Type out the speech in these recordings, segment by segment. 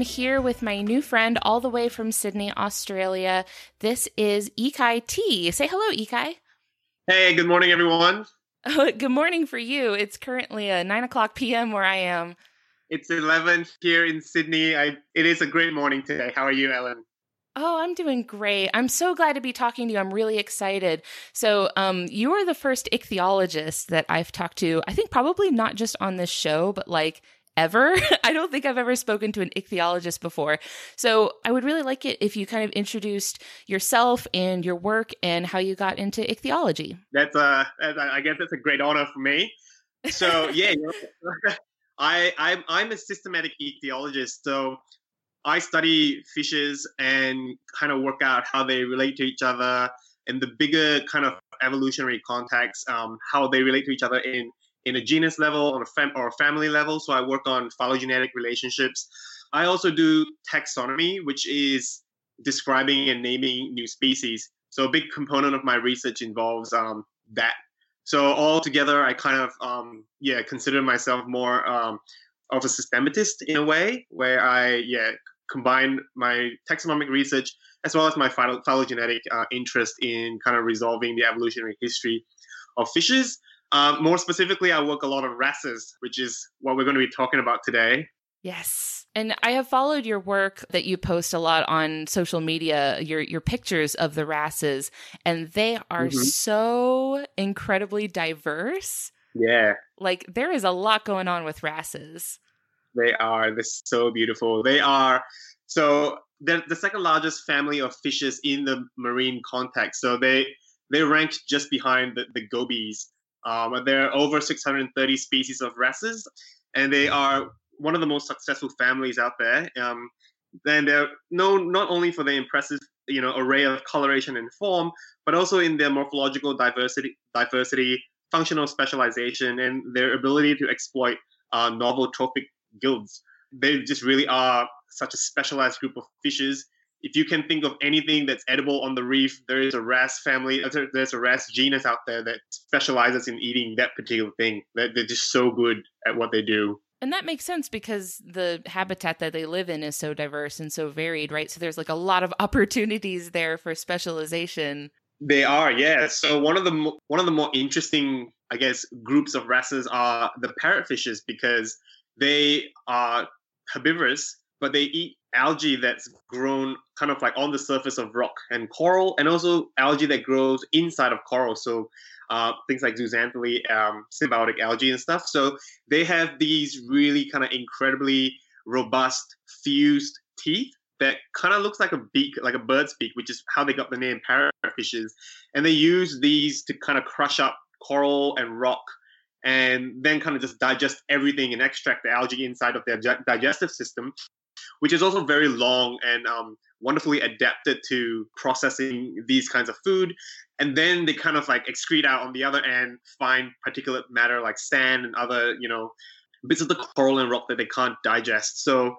Am here with my new friend all the way from Sydney, Australia. This is Yi-Kai Tea. Say hello, Yi-Kai. Hey, good morning, everyone. Oh, good morning for you. It's currently uh, 9 o'clock p.m. where I am. It's 11 here in Sydney. I, it is a great morning today. How are you, Ellen? Oh, I'm doing great. I'm so glad to be talking to you. I'm really excited. So, um, you are the first ichthyologist that I've talked to. I think probably not just on this show, but like ever. I don't think I've ever spoken to an ichthyologist before. So, I would really like it if you kind of introduced yourself and your work and how you got into ichthyology. That's a, I guess that's a great honor for me. So, yeah, I, I'm, I'm a systematic ichthyologist. So, I study fishes and kind of work out how they relate to each other and the bigger kind of evolutionary context, um, how they relate to each other in in a genus level, on a fam- or a family level. So I work on phylogenetic relationships. I also do taxonomy, which is describing and naming new species. So a big component of my research involves um, that. So all together, I kind of um, yeah consider myself more um, of a systematist in a way, where I yeah combine my taxonomic research as well as my phylogenetic uh, interest in kind of resolving the evolutionary history of fishes. Um, more specifically, I work a lot on wrasses, which is what we're going to be talking about today. Yes. And I have followed your work that you post a lot on social media, your your pictures of the wrasses, and they are mm-hmm. so incredibly diverse. Yeah. Like there is a lot going on with wrasses. They are. They're so beautiful. They are. So they're the second largest family of fishes in the marine context. So they they rank just behind the, the gobies. Um, there are over 630 species of wrasses, and they are one of the most successful families out there. Um, and they're known not only for their impressive, you know, array of coloration and form, but also in their morphological diversity, diversity, functional specialization, and their ability to exploit uh, novel trophic guilds. They just really are such a specialized group of fishes. If you can think of anything that's edible on the reef, there is a wrasse family, uh, there's a wrasse genus out there that specializes in eating that particular thing. They're, they're just so good at what they do. And that makes sense because the habitat that they live in is so diverse and so varied, right? So there's like a lot of opportunities there for specialization. They are, yeah. So one of the one of the more interesting, I guess, groups of wrasses are the parrotfishes because they are herbivorous, but they eat algae that's grown kind of like on the surface of rock and coral, and also algae that grows inside of coral. So uh, things like zooxanthellae, um, symbiotic algae and stuff. So they have these really kind of incredibly robust fused teeth that kind of looks like a beak, like a bird's beak, which is how they got the name parrotfishes. And they use these to kind of crush up coral and rock and then kind of just digest everything and extract the algae inside of their digestive system, which is also very long and um, wonderfully adapted to processing these kinds of food. And then they kind of like excrete out on the other end fine particulate matter like sand and other, you know, bits of the coral and rock that they can't digest. So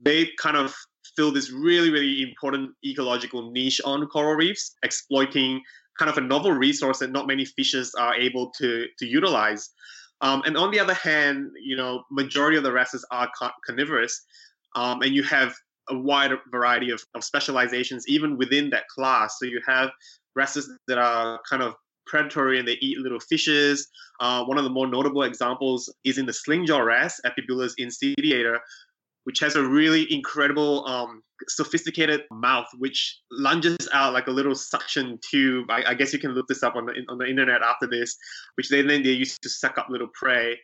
they kind of fill this really, really important ecological niche on coral reefs, exploiting kind of a novel resource that not many fishes are able to to utilize. Um, and on the other hand, you know, majority of the wrasses are carnivorous, um, and you have a wide variety of, of specializations even within that class. So you have wrasses that are kind of predatory and they eat little fishes. Uh, one of the more notable examples is in the slingjaw wrasse, Epibulus insidiator, which has a really incredible, um, sophisticated mouth, which lunges out like a little suction tube. I, I, guess you can look this up on the on the internet after this, which they then they use to suck up little prey.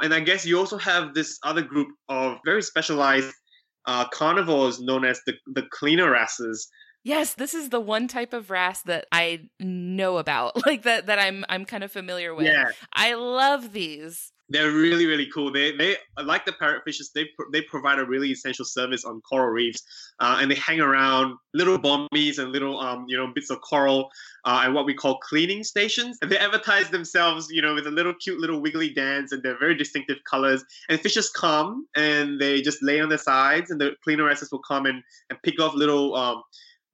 And I guess you also have this other group of very specialized uh, carnivores known as the the cleaner wrasses. Yes, this is the one type of wrasse that I know about, like that that I'm I'm kind of familiar with. Yeah. I love these they're really really cool. They they like the parrotfishes. They they provide a really essential service on coral reefs, uh, and they hang around little bombies and little um you know bits of coral uh, and what we call cleaning stations. And they advertise themselves you know with a little cute little wiggly dance and they're very distinctive colors. And fishes come and they just lay on their sides, and the cleaner wrasses will come and and pick off little um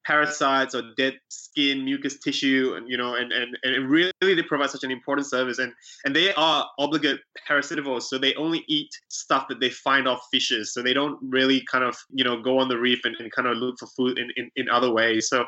parasites or dead skin, mucus tissue, and you know, and and, and really they provide such an important service. And and they are obligate parasitivores, so they only eat stuff that they find off fishes. So they don't really kind of you know go on the reef and, and kind of look for food in, in, in other ways. So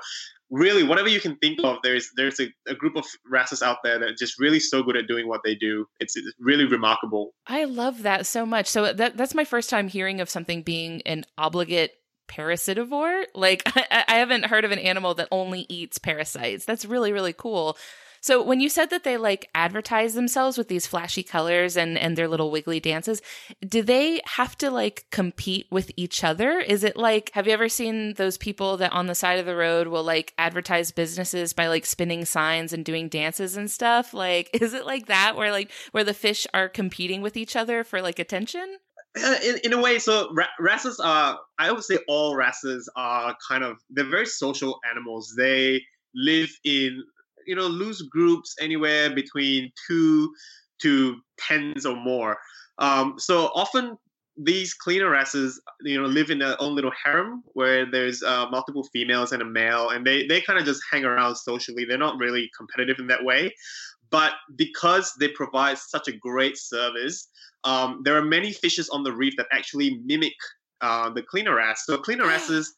really whatever you can think of there's there's a, a, group of wrasses out there that are just really so good at doing what they do it's, it's really remarkable i love that so much so that that's my first time hearing of something being an obligate parasitivore. Like I, I haven't heard of an animal that only eats parasites. That's really really cool. So when you said that they like advertise themselves with these flashy colors and and their little wiggly dances, do they have to like compete with each other? Is it like have you ever seen those people that on the side of the road will like advertise businesses by like spinning signs and doing dances and stuff? Like is it like that where like where the fish are competing with each other for like attention? Uh, in, in a way, so wrasses are, I would say all wrasses are kind of, they're very social animals. They live in, you know, loose groups anywhere between two to tens or more. Um, so often these cleaner wrasses, you know, live in their own little harem where there's uh, multiple females and a male, and they, they kind of just hang around socially. They're not really competitive in that way. But because they provide such a great service, um, there are many fishes on the reef that actually mimic uh, the cleaner wrasse. So cleaner wrasses,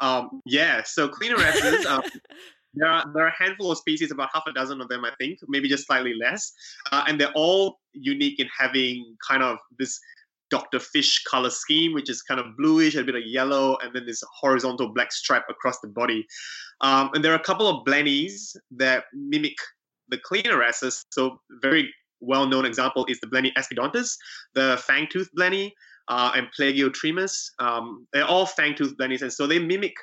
um, yeah. So cleaner wrasses, um, there are there are a handful of species, about half a dozen of them, I think, maybe just slightly less, uh, and they're all unique in having kind of this Dr. Fish color scheme, which is kind of bluish, a bit of yellow, and then this horizontal black stripe across the body. Um, and there are a couple of blennies that mimic the cleaner. So very well-known example is the Blenny Aspidontus, the fang-tooth blenny, uh, and Plagiotremus. Um, they're all fang-tooth blennies, and so they mimic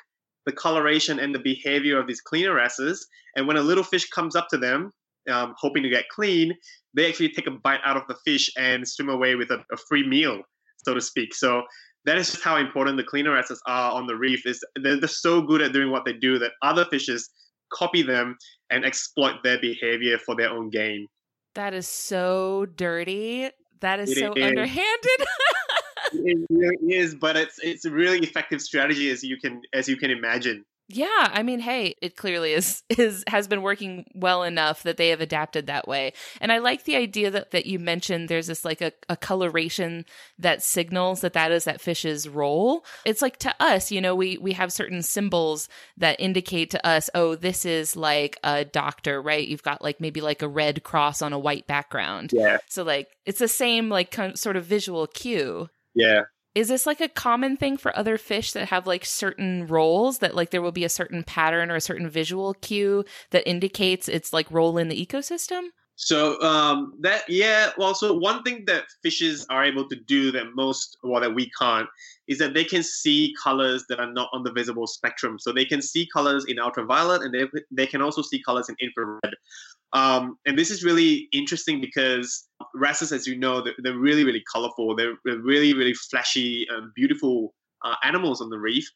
the coloration and the behavior of these cleaner wrasses. And when a little fish comes up to them, um, hoping to get clean, they actually take a bite out of the fish and swim away with a, a free meal, so to speak. So that is just how important the cleaner wrasses are on the reef. Is they're, they're so good at doing what they do that other fishes copy them and exploit their behavior for their own gain. That is so dirty. That is it so is. underhanded. it really is, but it's it's a really effective strategy as you can as you can imagine. Yeah, I mean, hey, it clearly is is has been working well enough that they have adapted that way. And I like the idea that that you mentioned there's this like a, a coloration that signals that that is that fish's role. It's like to us, you know, we we have certain symbols that indicate to us, oh, this is like a doctor, right? You've got like maybe like a red cross on a white background. Yeah. So like it's the same like sort of visual cue. Yeah. Is this like a common thing for other fish that have like certain roles that like there will be a certain pattern or a certain visual cue that indicates its like role in the ecosystem? So um, that yeah, well, so one thing that fishes are able to do that most, well, that we can't, is that they can see colors that are not on the visible spectrum. So they can see colors in ultraviolet, and they they can also see colors in infrared. Um, and this is really interesting because wrasses, as you know, they're, they're really, really colorful. They're, they're really, really flashy and beautiful uh, animals on the reef.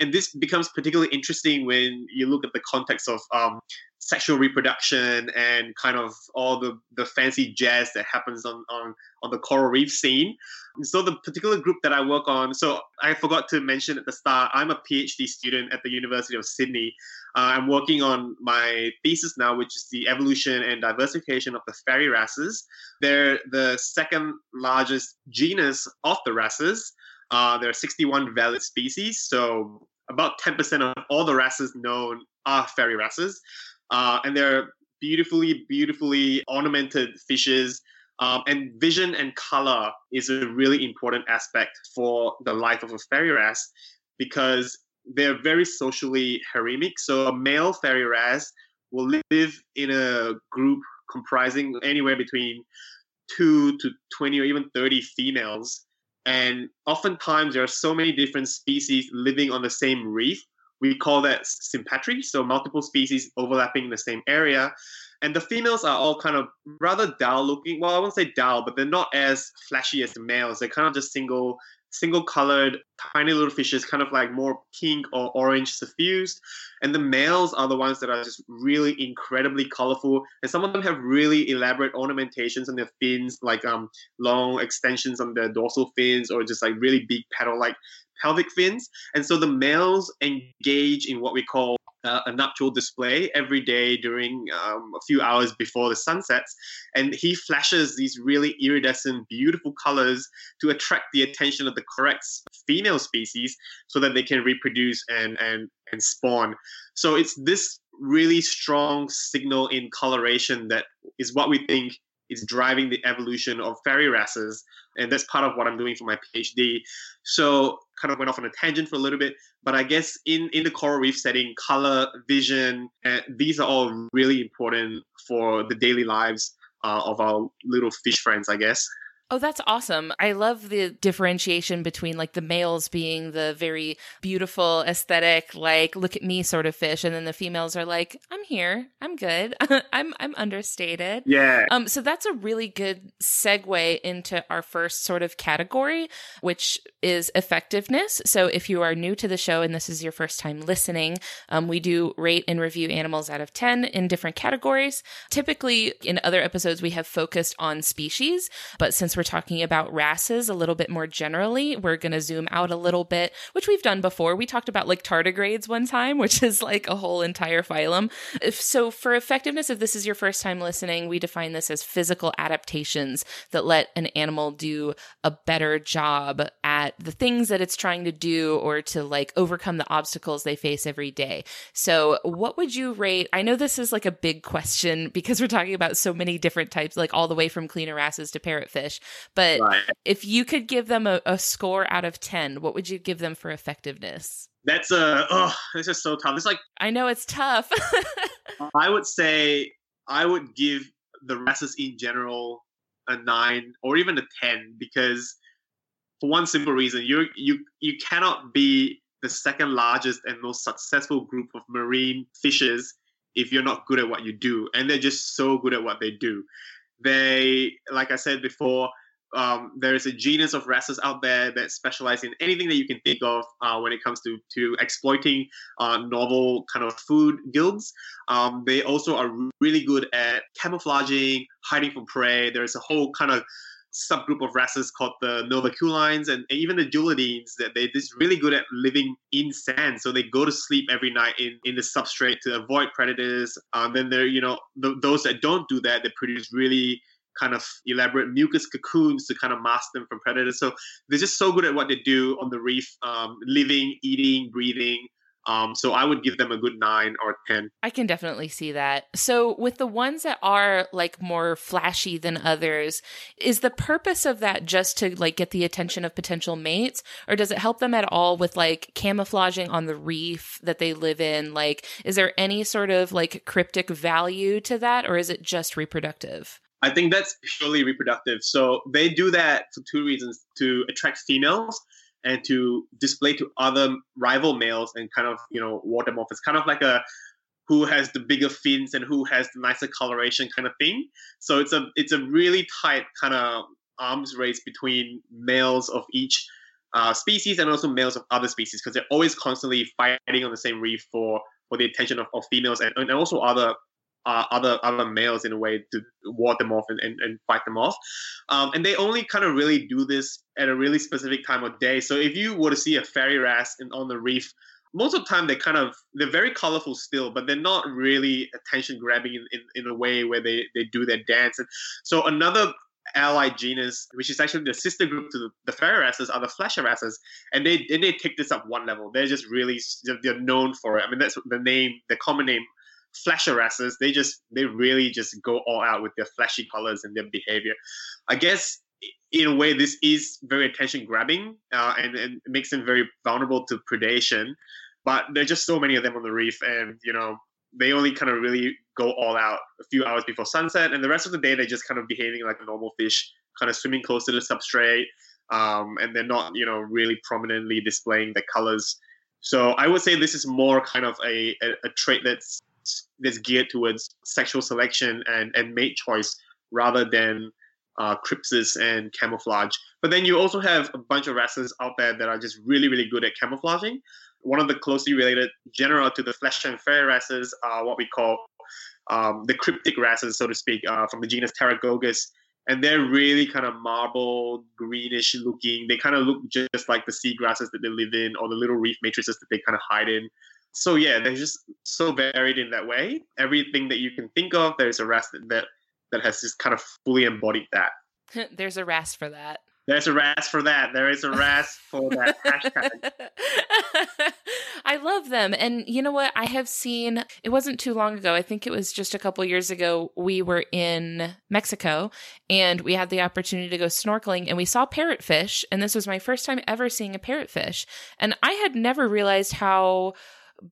And this becomes particularly interesting when you look at the context of um, sexual reproduction and kind of all the, the fancy jazz that happens on, on, on the coral reef scene. so the particular group that I work on, so I forgot to mention at the start, I'm a PhD student at the University of Sydney. Uh, I'm working on my thesis now, which is the evolution and diversification of the fairy wrasses. They're the second largest genus of the wrasses. Uh, there are 61 valid species, so about 10% of all the wrasses known are fairy wrasses. Uh, and they're beautifully, beautifully ornamented fishes. Um, and vision and color is a really important aspect for the life of a fairy wrasse because they're very socially haremic. So a male fairy wrasse will live in a group comprising anywhere between two to 20 or even 30 females. And oftentimes there are so many different species living on the same reef. We call that sympatry, so multiple species overlapping in the same area. And the females are all kind of rather dull looking. Well, I won't say dull, but they're not as flashy as the males. They're kind of just single single colored tiny little fishes kind of like more pink or orange suffused and the males are the ones that are just really incredibly colorful and some of them have really elaborate ornamentations on their fins like um long extensions on their dorsal fins or just like really big petal like pelvic fins. And so the males engage in what we call uh, a nuptial display every day during um, a few hours before the sun sets. And he flashes these really iridescent, beautiful colors to attract the attention of the correct female species so that they can reproduce and, and, and spawn. So it's this really strong signal in coloration that is what we think is driving the evolution of fairy wrasses. And that's part of what I'm doing for my PhD. So kind of went off on a tangent for a little bit, but I guess in, in the coral reef setting, color, vision, uh, these are all really important for the daily lives uh, of our little fish friends, I guess. Oh, that's awesome. I love the differentiation between like the males being the very beautiful, aesthetic, like look at me sort of fish, and then the females are like, I'm here, I'm good, I'm I'm understated. Yeah. Um. So that's a really good segue into our first sort of category, which is effectiveness. So if you are new to the show and this is your first time listening, um, we do rate and review animals out of ten in different categories. Typically, in other episodes, we have focused on species, but since we're we're talking about wrasses a little bit more generally, we're going to zoom out a little bit, which we've done before. We talked about like tardigrades one time, which is like a whole entire phylum. If, so for effectiveness, if this is your first time listening, we define this as physical adaptations that let an animal do a better job at the things that it's trying to do or to like overcome the obstacles they face every day. So what would you rate? I know this is like a big question because we're talking about so many different types, like all the way from cleaner wrasses to parrotfish. But right. if you could give them a, a, score out of 10, what would you give them for effectiveness? That's a, oh, this is so tough. It's like, I know it's tough. I would say I would give the wrasses in general a nine or even a 10 because for one simple reason, you you you cannot be the second largest and most successful group of marine fishes if you're not good at what you do. And they're just so good at what they do. They, like I said before, um, there is a genus of wrasses out there that specialize in anything that you can think of uh, when it comes to to exploiting uh, novel kind of food guilds. Um, they also are really good at camouflaging, hiding from prey. There's a whole kind of subgroup of wrasses called the novaculines and, and even the duolidines that they're just really good at living in sand. So they go to sleep every night in, in the substrate to avoid predators. Um, then there, you know, the, those that don't do that, they produce really kind of elaborate mucus cocoons to kind of mask them from predators. So they're just so good at what they do on the reef, um, living, eating, breathing. Um, so I would give them a good nine or 10. I can definitely see that. So with the ones that are like more flashy than others, is the purpose of that just to like get the attention of potential mates or does it help them at all with like camouflaging on the reef that they live in? Like, is there any sort of like cryptic value to that or is it just reproductive? I think that's purely reproductive. So they do that for two reasons to attract females and to display to other rival males and kind of, you know, ward them off. It's kind of like a who has the bigger fins and who has the nicer coloration kind of thing. So it's a it's a really tight kind of arms race between males of each uh, species and also males of other species because they're always constantly fighting on the same reef for for the attention of, of females and, and also other uh, other other males in a way to ward them off and, and, and fight them off. Um, and they only kind of really do this at a really specific time of day. So if you were to see a fairy wrasse in, on the reef, most of the time they kind of they're very colorful still, but they're not really attention grabbing in, in, in a way where they, they do their dance. And so another allied genus, which is actually the sister group to the, the fairy wrasses, are the flasher wrasses, and they and they take this up one level. They're just really they're known for it. I mean, that's the name, the common name flasher wrasses, they just they really just go all out with their flashy colors and their behavior. I guess in a way this is very attention grabbing uh, and, and makes them very vulnerable to predation. But there's just so many of them on the reef, and you know they only kind of really go all out a few hours before sunset, and the rest of the day they're just kind of behaving like a normal fish, kind of swimming close to the substrate, um, and they're not you know really prominently displaying the colors. So I would say this is more kind of a, a, a trait that's that's geared towards sexual selection and, and mate choice rather than uh, crypsis and camouflage. But then you also have a bunch of wrasses out there that are just really, really good at camouflaging. One of the closely related genera to the flasher and fairy wrasses are what we call um, the cryptic wrasses, so to speak, uh, from the genus Pteragogus. and they're really kind of marble, greenish looking. They kind of look just like the sea grasses that they live in, or the little reef matrices that they kind of hide in. So yeah, they're just so varied in that way. Everything that you can think of, there's a wrasse that that, that has just kind of fully embodied that. there's a wrasse for that. There's a wrasse for that. There is a wrasse for that hashtag. I love them. And you know what? I have seen, it wasn't too long ago. I think it was just a couple years ago. We were in Mexico and we had the opportunity to go snorkeling and we saw parrotfish. And this was my first time ever seeing a parrotfish. And I had never realized how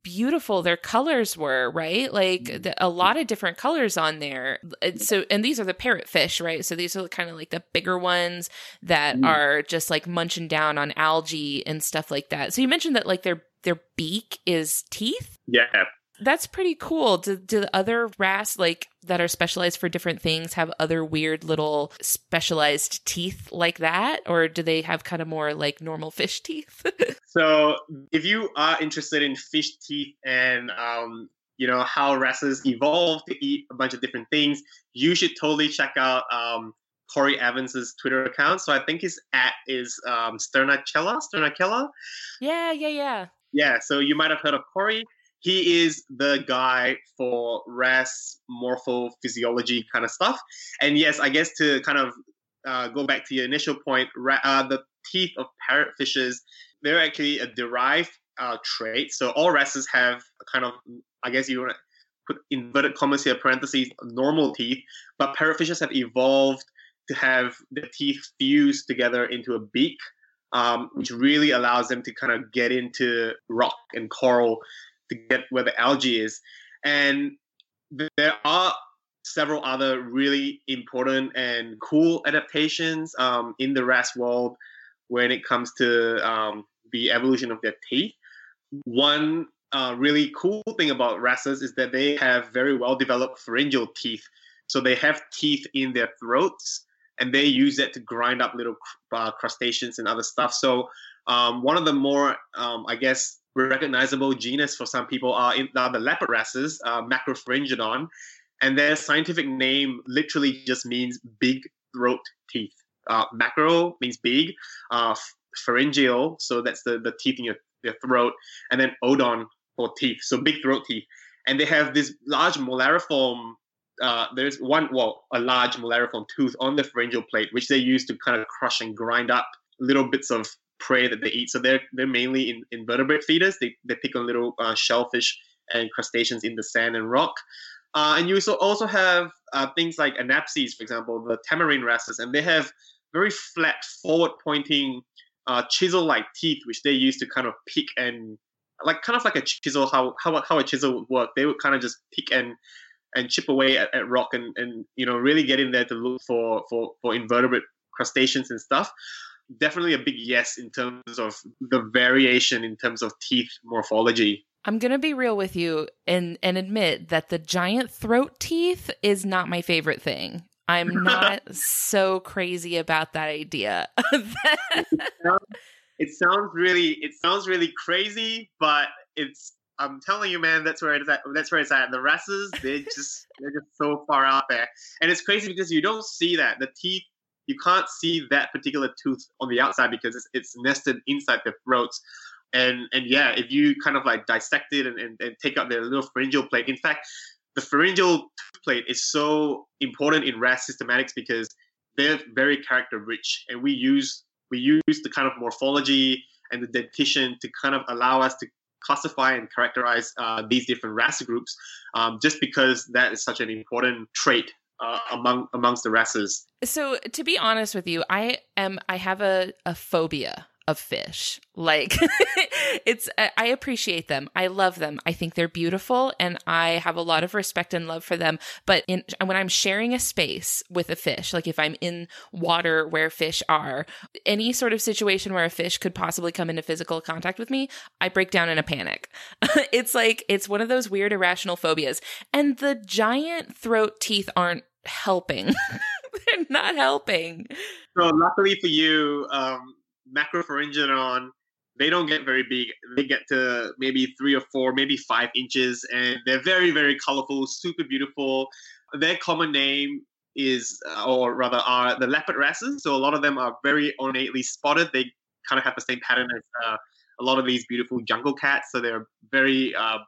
beautiful their colors were, right? Like mm-hmm. the, a lot of different colors on there. So, and these are the parrotfish, right? So these are kind of like the bigger ones that mm. are just like munching down on algae and stuff like that. So you mentioned that like their their beak is teeth. Yeah, that's pretty cool. Do, do other wrasse like that are specialized for different things have other weird little specialized teeth like that, or do they have kind of more like normal fish teeth? so, if you are interested in fish teeth and um, you know how wrasses evolved to eat a bunch of different things, you should totally check out um, Kory Evans's Twitter account. So I think his at is um, Sternarchella. Sternarchella. Yeah, yeah, yeah. Yeah. So you might have heard of Kory he is the guy for wrasse morphophysiology kind of stuff. And yes, I guess to kind of uh, go back to your initial point, uh, the teeth of parrotfishes, they're actually a derived uh, trait. So all wrasses have a kind of, I guess you want to put inverted commas here, parentheses, normal teeth, but parrotfishes have evolved to have the teeth fused together into a beak, um, which really allows them to kind of get into rock and coral to get where the algae is. And there are several other really important and cool adaptations um, in the wrasse world when it comes to um, the evolution of their teeth. One uh, really cool thing about wrasses is that they have very well developed pharyngeal teeth. So they have teeth in their throats and they use that to grind up little uh, crustaceans and other stuff. So um, one of the more, um, I guess, recognizable genus for some people are, in, are the leopard wrasses, uh, Macropharyngodon, and their scientific name literally just means big throat teeth. Uh, macro means big, uh, pharyngeal, so that's the, the teeth in your, your throat, and then odon for teeth, so big throat teeth. And they have this large molariform uh, there's one, well, a large molariform tooth on the pharyngeal plate, which they use to kind of crush and grind up little bits of prey that they eat. So they're they're mainly in, invertebrate feeders. They they pick on little uh, shellfish and crustaceans in the sand and rock. Uh, and you also have uh, things like Anampses, for example, the tamarin wrasses, and they have very flat, forward-pointing, uh, chisel-like teeth, which they use to kind of pick and like kind of like a chisel, how how how a chisel would work. They would kind of just pick and and chip away at, at rock and, and you know really get in there to look for for for invertebrate crustaceans and stuff definitely a big yes in terms of the variation in terms of teeth morphology. I'm going to be real with you and and admit that the giant throat teeth is not my favorite thing. I'm not so crazy about that idea. it sounds really it sounds really crazy, but it's I'm telling you, man, that's where it's at. That's where it's at. The wrasses, they just they're just so far out there, and it's crazy because you don't see that. The teeth you can't see that particular tooth on the outside because it's, it's nested inside the throats. And and yeah, if you kind of like dissect it and, and, and take out the little pharyngeal plate, in fact, the pharyngeal plate is so important in wrasse systematics because they're very character rich, and we use we use the kind of morphology and the dentition to kind of allow us to classify and characterize uh, these different wrasse groups, um, just because that is such an important trait uh, among amongst the wrasses. So to be honest with you, I am I have a, a phobia of fish. Like it's I appreciate them. I love them. I think they're beautiful and I have a lot of respect and love for them. But in when I'm sharing a space with a fish, like if I'm in water where fish are, any sort of situation where a fish could possibly come into physical contact with me, I break down in a panic. it's like it's one of those weird irrational phobias. And the giant throat teeth aren't helping. They're not helping. So luckily for you, um, Macropharyngodon, they don't get very big. They get to maybe three or four, maybe five inches, and they're very, very colorful, super beautiful. Their common name is, or rather, are the leopard wrasses. So a lot of them are very ornately spotted. They kind of have the same pattern as uh, a lot of these beautiful jungle cats. So they're very uh,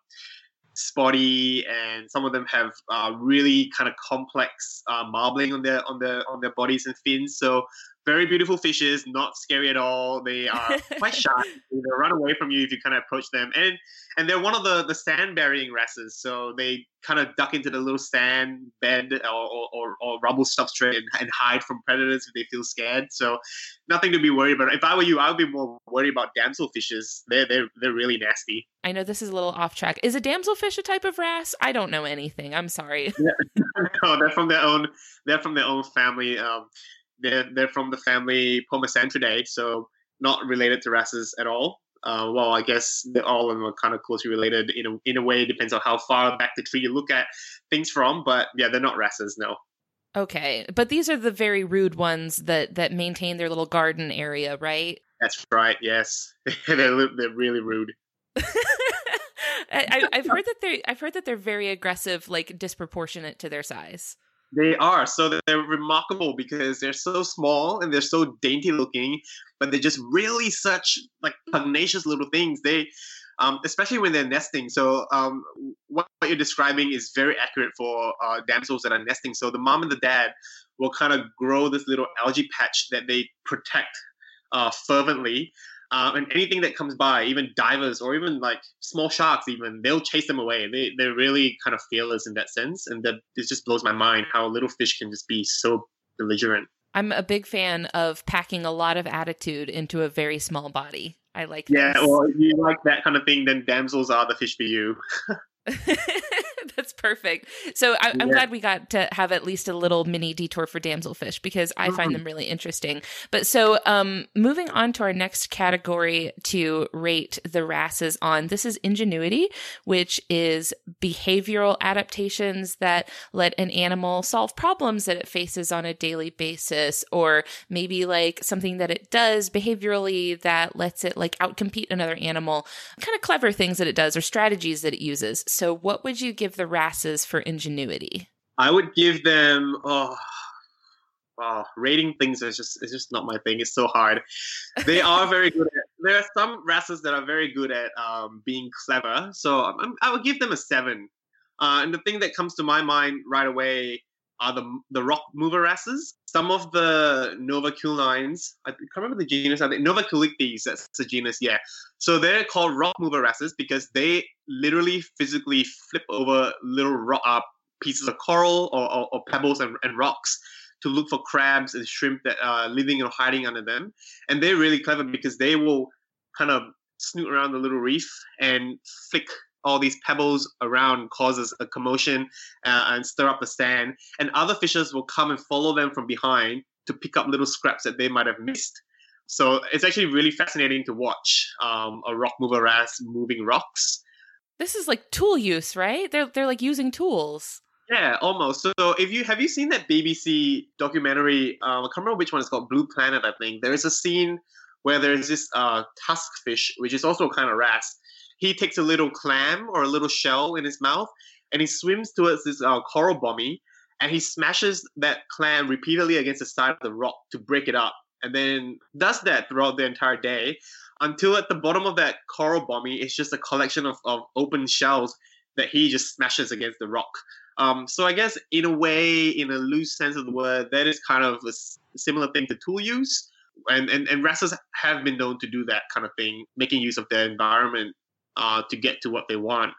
spotty, and some of them have uh, really kind of complex uh, marbling on their on their on their bodies and fins. So very beautiful fishes, not scary at all. They are quite shy. They'll run away from you if you kind of approach them, and and they're one of the the sand burying wrasses. So they kind of duck into the little sand bed or or, or rubble substrate and, and, hide from predators if they feel scared. So nothing to be worried about. If I were you, I would be more worried about damselfishes. They're they're they're really nasty. I know this is a little off track. Is a damselfish a type of wrasse? I don't know anything. I'm sorry. no, they're from their own. They're from their own family. Um, they're they're from the family Pomacentridae, so not related to wrasses at all. Uh, well, I guess all of them are kind of closely related in a, in a way. It depends on how far back the tree you look at things from, but yeah, they're not wrasses, no. Okay, but these are the very rude ones that that maintain their little garden area, right? That's right. Yes, they're they're really rude. I, have heard that they're I've heard that they're very aggressive, like disproportionate to their size. They are. So they're remarkable because they're so small and they're so dainty looking, but they're just really such like pugnacious little things. They, um, especially when they're nesting. So um, what, what, you're describing is very accurate for uh, damsels that are nesting. So the mom and the dad will kind of grow this little algae patch that they protect uh, fervently uh, and anything that comes by, even divers or even like small sharks, even they'll chase them away. They they're really kind of fearless in that sense, and that it just blows my mind how a little fish can just be so belligerent. I'm a big fan of packing a lot of attitude into a very small body. I like. Yeah, this. well, you like that kind of thing, then damsels are the fish for you. That's perfect. So I, am yeah. glad we got to have at least a little mini detour for damselfish because I mm-hmm. find them really interesting. But so um, moving on to our next category to rate the wrasses on, this is ingenuity, which is behavioral adaptations that let an animal solve problems that it faces on a daily basis, or maybe like something that it does behaviorally that lets it like outcompete another animal. Kind of clever things that it does or strategies that it uses. So, what would you give the wrasses for ingenuity? I would give them. Oh, oh, rating things is just it's just not my thing. It's so hard. They are very good. At, there are some wrasses that are very good at um, being clever, so I'm, i would give them a seven. Uh, and the thing that comes to my mind right away are the the rock mover wrasses. Some of the Novaculines, I can't remember the genus. I think Novaculichthys, that's the genus. Yeah. So they're called rock mover wrasses because they literally physically flip over little rock, uh, pieces of coral or, or, or pebbles and, and, rocks to look for crabs and shrimp that are living or hiding under them. And they're really clever because they will kind of snoot around the little reef and flick all these pebbles around causes a commotion uh, and stir up the sand. And other fishes will come and follow them from behind to pick up little scraps that they might have missed. So it's actually really fascinating to watch um, a rock mover wrasse moving rocks. This is like tool use, right? They're they're like using tools. Yeah, almost. So if you have you seen that BBC documentary? Um, I can't remember which one it's called. Blue Planet, I think. There is a scene where there's this uh, tusk fish, which is also kind of wrasse, he takes a little clam or a little shell in his mouth and he swims towards this uh, coral bommy and he smashes that clam repeatedly against the side of the rock to break it up and then does that throughout the entire day until at the bottom of that coral bommy it's just a collection of, of open shells that he just smashes against the rock. Um, so i guess in a way in a loose sense of the word that is kind of a similar thing to tool use and, and, and wrasses have been known to do that kind of thing making use of their environment uh, to get to what they want.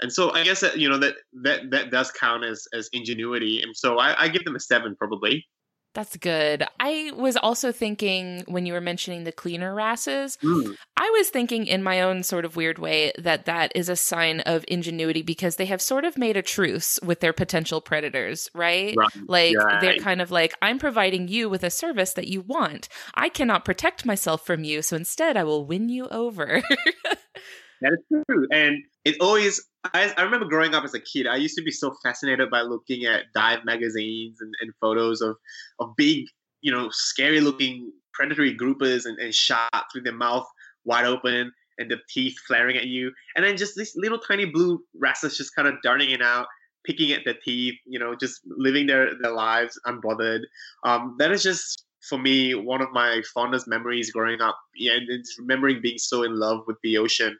And so I guess that you know that that that does count as as ingenuity. And so I, I give them a seven probably. That's good. I was also thinking when you were mentioning the cleaner wrasses, mm. I was thinking in my own sort of weird way that that is a sign of ingenuity because they have sort of made a truce with their potential predators, right? right. Like right. they're kind of like, I'm providing you with a service that you want. I cannot protect myself from you, so instead I will win you over. That is true. And it always, I, I, remember growing up as a kid, I used to be so fascinated by looking at dive magazines and, and photos of, of big, you know, scary looking predatory groupers and, and sharks with their mouth wide open and the teeth flaring at you. And then just these little tiny blue wrasses just kind of darting it out, picking at their teeth, you know, just living their, their lives unbothered. Um, that is just for me one of my fondest memories growing up. Yeah, and remembering being so in love with the ocean.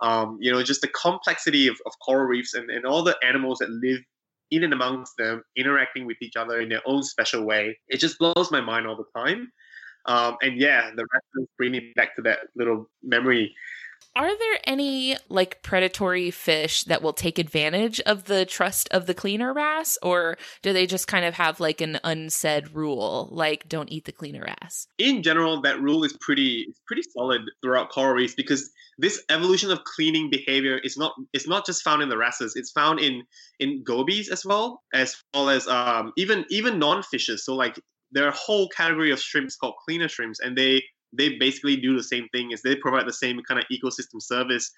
Um, you know, just the complexity of, of coral reefs and, and all the animals that live in and amongst them, interacting with each other in their own special way. It just blows my mind all the time. Um, and yeah, the rest bring me back to that little memory are there any like predatory fish that will take advantage of the trust of the cleaner wrasse, or do they just kind of have like an unsaid rule, like don't eat the cleaner wrasse? In general, that rule is pretty it's pretty solid throughout coral reefs because this evolution of cleaning behavior is not it's not just found in the wrasses; it's found in in gobies as well, as well as um, even even non fishes. So like there are a whole category of shrimps called cleaner shrimps, and they they basically do the same thing is they provide the same kind of ecosystem service.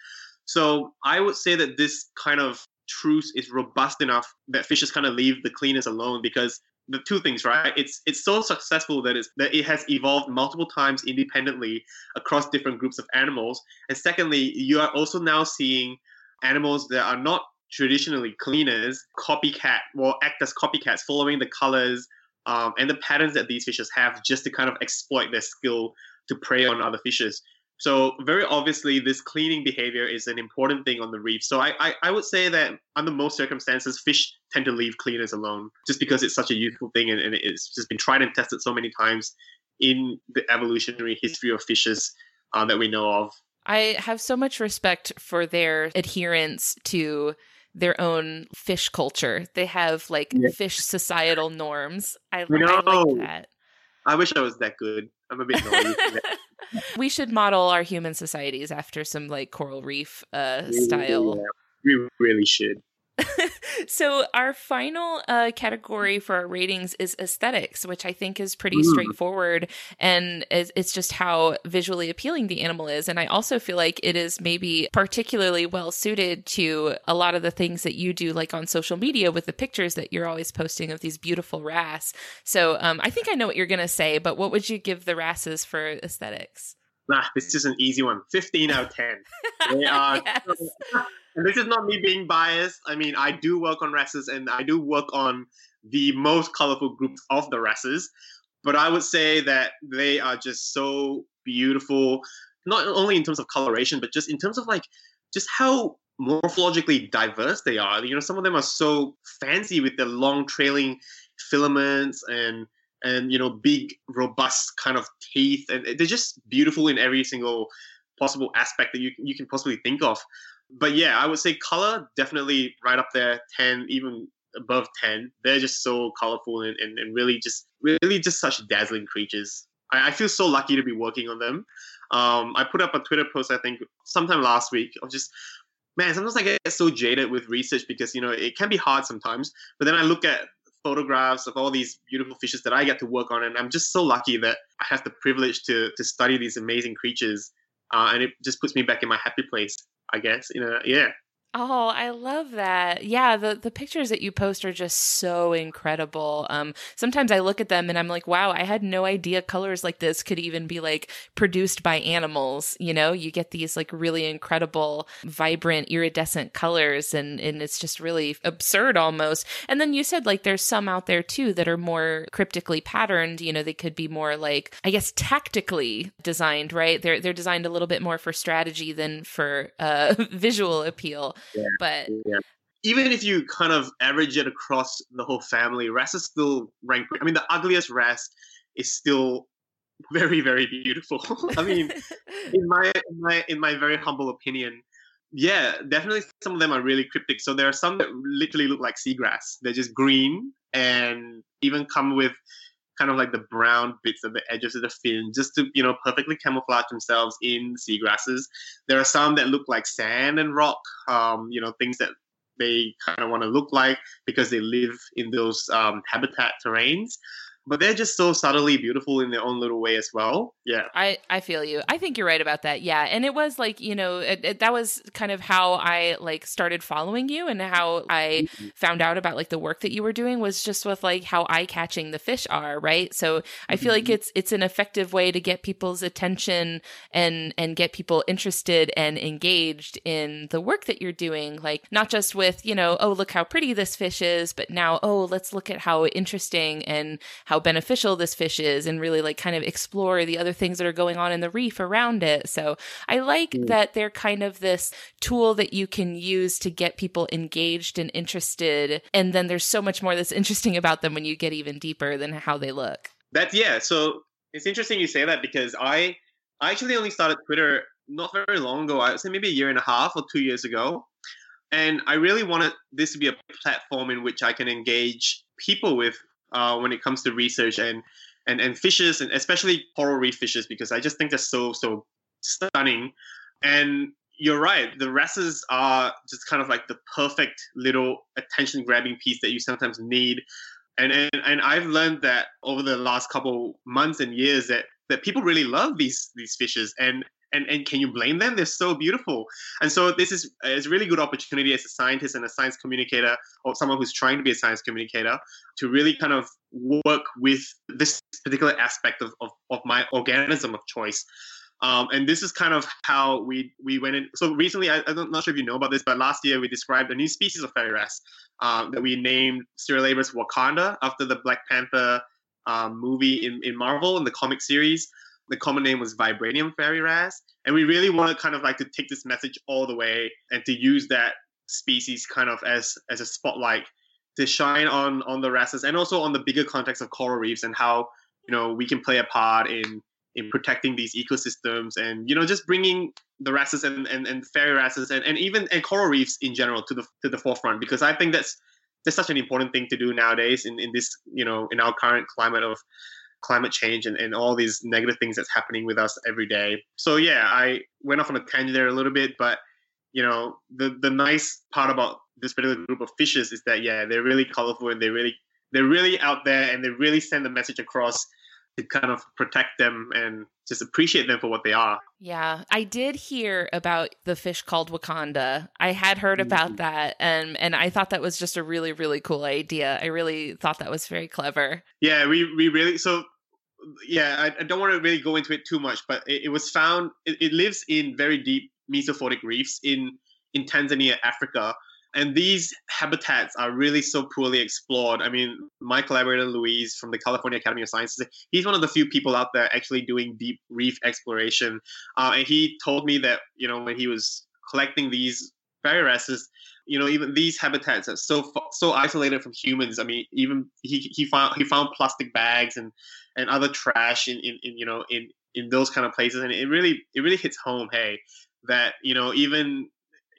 So I would say that this kind of truce is robust enough that fishes kind of leave the cleaners alone because the two things, right? It's it's so successful that it's that it has evolved multiple times independently across different groups of animals. And secondly, you are also now seeing animals that are not traditionally cleaners copycat, well, act as copycats, following the colors um, and the patterns that these fishes have just to kind of exploit their skill to prey on other fishes. So very obviously, this cleaning behavior is an important thing on the reef. So I, I, I, would say that under most circumstances, fish tend to leave cleaners alone just because it's such a useful thing and, and it's just been tried and tested so many times in the evolutionary history of fishes uh, that we know of. I have so much respect for their adherence to their own fish culture. They have like yeah. fish societal norms. I, I like that. I wish I was that good. I'm a bit we should model our human societies after some like coral reef uh, style. Yeah, we really should. so our final uh, category for our ratings is aesthetics, which I think is pretty mm. straightforward, and it's just how visually appealing the animal is. And I also feel like it is maybe particularly well suited to a lot of the things that you do, like on social media with the pictures that you're always posting of these beautiful wrasse. So um, I think I know what you're going to say, but what would you give the wrasses for aesthetics? Nah, this is an easy one. 15 out of 10. They are yes. And this is not me being biased. I mean, I do work on wrasses and I do work on the most colorful groups of the wrasses, but I would say that they are just so beautiful, not only in terms of coloration, but just in terms of like just how morphologically diverse they are. You know, some of them are so fancy with their long trailing filaments and and you know big robust kind of teeth and they're just beautiful in every single possible aspect that you you can possibly think of but yeah, I would say color definitely right up there, ten, even above ten. They're just so colorful and, and, and really just really just such dazzling creatures. I, I feel so lucky to be working on them. Um, I put up a Twitter post I think sometime last week of just man, sometimes I get so jaded with research because you know it can be hard sometimes. But then I look at photographs of all these beautiful fishes that I get to work on, and I'm just so lucky that I have the privilege to to study these amazing creatures, uh, and it just puts me back in my happy place. I guess. You know, yeah. Oh, I love that. Yeah, the the pictures that you post are just so incredible. Um sometimes I look at them and I'm like, wow, I had no idea colors like this could even be like produced by animals, you know? You get these like really incredible vibrant iridescent colors and and it's just really absurd almost. And then you said like there's some out there too that are more cryptically patterned, you know, they could be more like I guess tactically designed, right? They're they're designed a little bit more for strategy than for uh visual appeal. Yeah. But yeah. even if you kind of average it across the whole family, wrasse is still ranked. I mean, the ugliest wrasse is still very, very beautiful. I mean, in my in my in my very humble opinion, yeah, definitely some of them are really cryptic. So there are some that literally look like seagrass. They're just green and even come with kind of like the brown bits at the edges of the fin just to you know perfectly camouflage themselves in seagrasses. There are some that look like sand and rock um, you know things that they kind of want to look like because they live in those um, habitat terrains but they're just so subtly beautiful in their own little way as well. Yeah. I, I feel you. I think you're right about that. Yeah. And it was like, you know, it, it, that was kind of how I like started following you and how I mm-hmm. found out about like the work that you were doing was just with like how eye catching the fish are. Right. So I feel mm-hmm. like it's, it's an effective way to get people's attention and, and get people interested and engaged in the work that you're doing. Like not just with, you know, oh, look how pretty this fish is, but now, oh, let's look at how interesting and how beneficial this fish is and really like kind of explore the other things that are going on in the reef around it. So I like mm. that they're kind of this tool that you can use to get people engaged and interested. And then there's so much more that's interesting about them when you get even deeper than how they look. That's yeah. So it's interesting you say that because I I actually only started Twitter not very long ago. I would say maybe a year and a half or two years ago. And I really wanted this to be a platform in which I can engage people with uh, when it comes to research and, and, and fishes, and especially coral reef fishes, because I just think they're so, so stunning. And you're right, the wrasses are just kind of like the perfect little attention grabbing piece that you sometimes need. And, and, and I've learned that over the last couple months and years that, that people really love these these fishes and and, and can you blame them? They're so beautiful. And so this is, a really good opportunity as a scientist and a science communicator or someone who's trying to be a science communicator to really kind of work with this particular aspect of, of, of my organism of choice. Um, and this is kind of how we we went in. So recently, I, am not sure if you know about this, but last year we described a new species of fairy wrasse um, that we named Cirrhilabrus Wakanda after the Black Panther um, movie in, in Marvel in the comic series the common name was Vibranium fairy wrasse. And we really want to kind of like to take this message all the way and to use that species kind of as as a spotlight to shine on on the wrasses and also on the bigger context of coral reefs and how you know we can play a part in in protecting these ecosystems and you know just bringing the wrasses and, and, and fairy wrasses and, and even and coral reefs in general to the to the forefront because I think that's that's such an important thing to do nowadays in, in this you know in our current climate of climate change and, and all these negative things that's happening with us every day. So yeah, I went off on a tangent there a little bit, but you know, the the nice part about this particular group of fishes is that yeah, they're really colorful and they really they're really out there and they really send the message across to kind of protect them and just appreciate them for what they are. Yeah, I did hear about the fish called Wakanda. I had heard about mm-hmm. that and and I thought that was just a really really cool idea. I really thought that was very clever. Yeah, we we really so yeah, I, I don't want to really go into it too much, but it, it was found it, it lives in very deep mesophotic reefs in in Tanzania, Africa, and these habitats are really so poorly explored. I mean, my collaborator Luiz from the California Academy of Sciences, he's one of the few people out there actually doing deep reef exploration. Uh, and he told me that you know when he was collecting these wrasses, you know, even these habitats are so so isolated from humans. I mean, even he, he found he found plastic bags and and other trash in, in, in you know in in those kind of places, and it really it really hits home. Hey, that you know even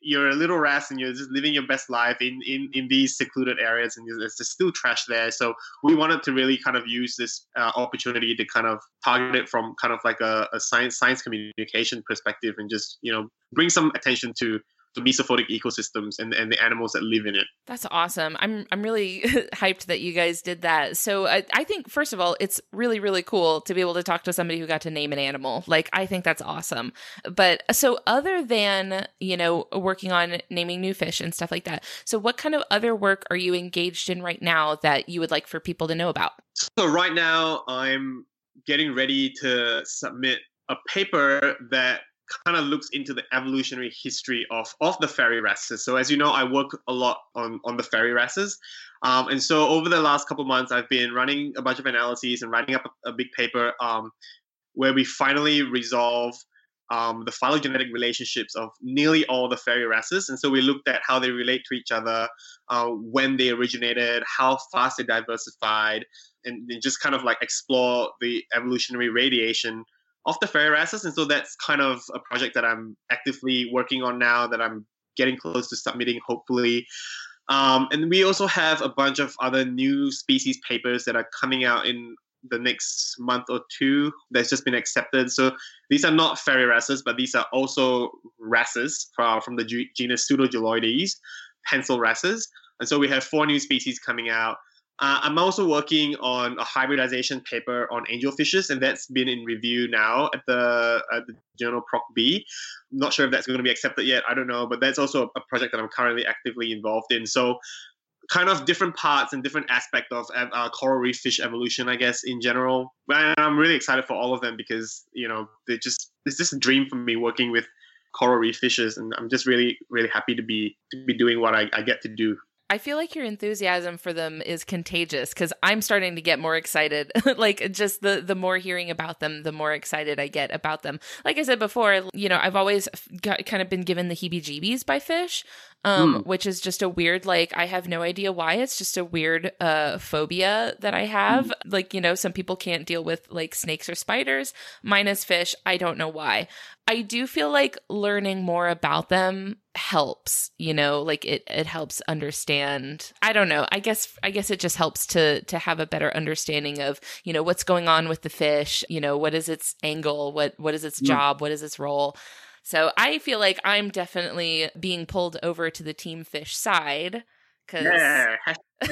you're a little wrasse and you're just living your best life in, in, in these secluded areas and there's, there's still trash there. So we wanted to really kind of use this uh, opportunity to kind of target it from kind of like a, a science science communication perspective and just, you know, bring some attention to the mesophotic ecosystems and, and the animals that live in it. That's awesome. I'm I'm really hyped that you guys did that. So I, I think first of all, it's really really cool to be able to talk to somebody who got to name an animal. Like I think that's awesome. But so other than you know working on naming new fish and stuff like that, so what kind of other work are you engaged in right now that you would like for people to know about? So right now I'm getting ready to submit a paper that kind of looks into the evolutionary history of of the fairy wrasses. So as you know, I work a lot on on the fairy wrasses, um, and so over the last couple months, I've been running a bunch of analyses and writing up a, a big paper um, where we finally resolve. Um, the phylogenetic relationships of nearly all the fairy wrasses. And so we looked at how they relate to each other, uh, when they originated, how fast they diversified, and, and, just kind of like explore the evolutionary radiation of the fairy wrasses. And so that's kind of a project that I'm actively working on now that I'm getting close to submitting, hopefully. Um, and we also have a bunch of other new species papers that are coming out in the next month or two that's just been accepted. So these are not fairy wrasses, but these are also wrasses from, from the genus Pseudojuloides, pencil wrasses. And so we have four new species coming out. Uh, I'm also working on a hybridization paper on angelfishes, and that's been in review now at the, at the journal Proc B. I'm not sure if that's going to be accepted yet. I don't know, but that's also a project that I'm currently actively involved in. So, kind of different parts and different aspect of uh, coral reef fish evolution, I guess, in general. And I'm really excited for all of them because you know they just it's just a dream for me working with coral reef fishes, and I'm just really really happy to be to be doing what I, I get to do. I feel like your enthusiasm for them is contagious because I'm starting to get more excited. like just the the more hearing about them, the more excited I get about them. Like I said before, you know, I've always got, kind of been given the heebie-jeebies by fish, um, mm. which is just a weird like I have no idea why. It's just a weird uh, phobia that I have. Mm. Like you know, some people can't deal with like snakes or spiders. Minus fish. I don't know why. I do feel like learning more about them helps, you know, like it it helps understand. I don't know. I guess I guess it just helps to to have a better understanding of, you know, what's going on with the fish, you know, what is its angle, what what is its job, what is its role. So I feel like I'm definitely being pulled over to the team fish side Cause yeah,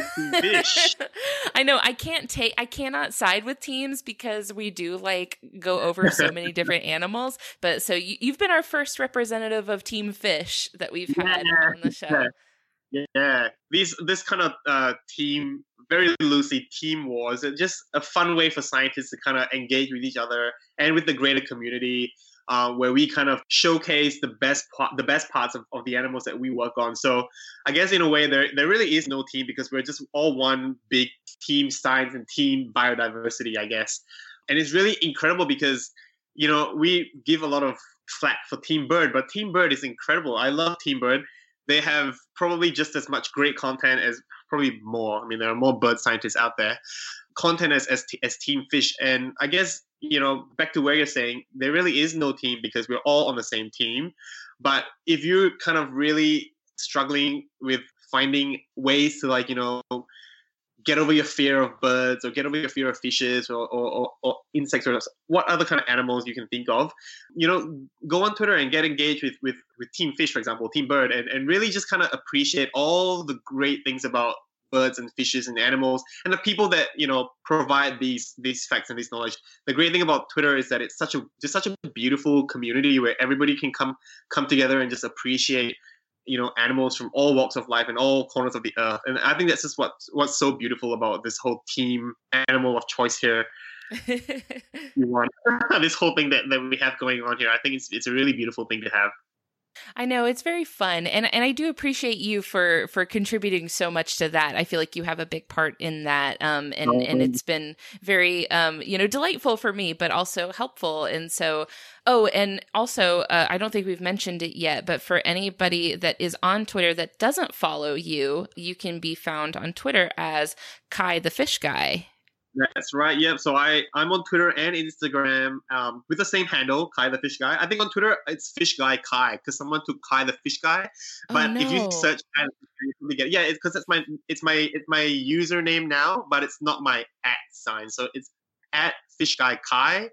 I know I can't take I cannot side with teams because we do like go over so many different animals. But so you, have been our first representative of Team Fish that we've had yeah. on the show. Yeah. yeah, these this kind of uh, team very loosely team wars. It's just a fun way for scientists to kind of engage with each other and with the greater community uh, where we kind of showcase the best the best parts of, of the animals that we work on. So I guess in a way there there really is no team because we're just all one big team science and team biodiversity, I guess. And it's really incredible because you know we give a lot of flack for Team Bird, but Team Bird is incredible. I love Team Bird. They have probably just as much great content as probably more. I mean, there are more bird scientists out there. Content as as, as Team Fish, and I guess you know, back to where you're saying, there really is no team because we're all on the same team. But if you're kind of really struggling with finding ways to like, you know, get over your fear of birds or get over your fear of fishes or, or, or, or, insects or what other kind of animals you can think of you know go on twitter and get engaged with with, with team fish for example team bird and, and really just kind of appreciate all the great things about birds and fishes and animals and the people that you know provide these these facts and this knowledge. The great thing about twitter is that it's such a just such a beautiful community where everybody can come come together and just appreciate you know animals from all walks of life and all corners of the earth. And i think that's just what what's so beautiful about this whole team animal of choice here. This whole thing that, that we have going on here. I think it's, it's a really beautiful thing to have I know it's very fun and and I do appreciate you for for contributing so much to that. I feel like you have a big part in that um and and it's been very um you know delightful for me but also helpful and so oh and also uh, I don't think we've mentioned it yet but for anybody that is on Twitter that doesn't follow you, you can be found on Twitter as Kai the Fish Guy. That's right. Yep. So I I'm on Twitter and Instagram um, with the same handle, Kai the Fish Guy. I think on Twitter it's Fish Guy Kai because someone took Kai the Fish Guy. Oh, but oh, no. if you search Kai you get yeah, it's because it's my it's my it's my username now, but it's not my at sign. So it's at Fish Guy Kai,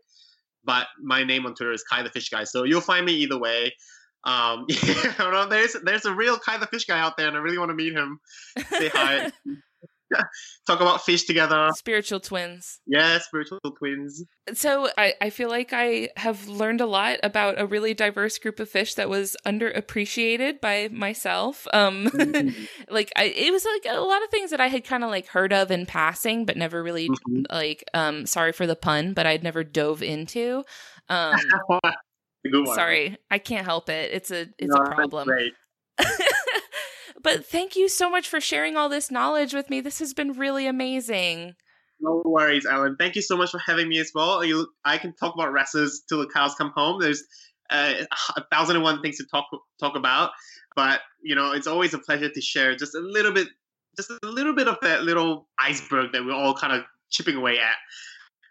but my name on Twitter is Kai the Fish Guy. So you'll find me either way. Um, yeah, there's there's a real Kai the Fish Guy out there, and I really want to meet him. Say hi. talk about fish together. Spiritual twins. Yeah, spiritual twins. So I, I feel like I have learned a lot about a really diverse group of fish that was underappreciated by myself. Um, mm-hmm. like I, it was like a lot of things that I had kind of like heard of in passing, but never really mm-hmm. like. Um, sorry for the pun, but I'd never dove into. Um, sorry, I can't help it. It's a it's no, a problem. But thank you so much for sharing all this knowledge with me. This has been really amazing. No worries, Ellen. Thank you so much for having me as well. You, I can talk about wrasses till the cows come home. There's uh, a thousand and one things to talk talk about, but you know it's always a pleasure to share just a little bit, just a little bit of that little iceberg that we're all kind of chipping away at.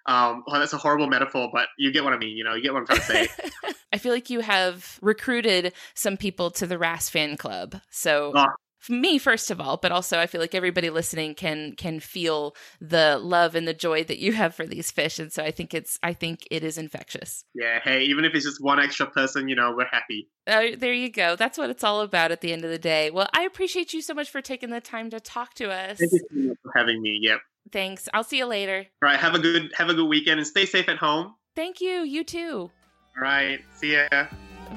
Um, well, that's a horrible metaphor, but you get what I mean. You know, you get what I'm trying to say. I feel like you have recruited some people to the wrasse fan club. So oh, me first of all but also i feel like everybody listening can can feel the love and the joy that you have for these fish. And so i think it's i think it is infectious. Yeah hey even if it's just one extra person you know we're happy. Uh, there you go. That's what it's all about at the end of the day. Well i appreciate you so much for taking the time to talk to us. Thank you for having me. Yep thanks. I'll see you later. All right have a good have a good weekend and stay safe at home. Thank you. You too. All right see ya.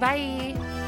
Bye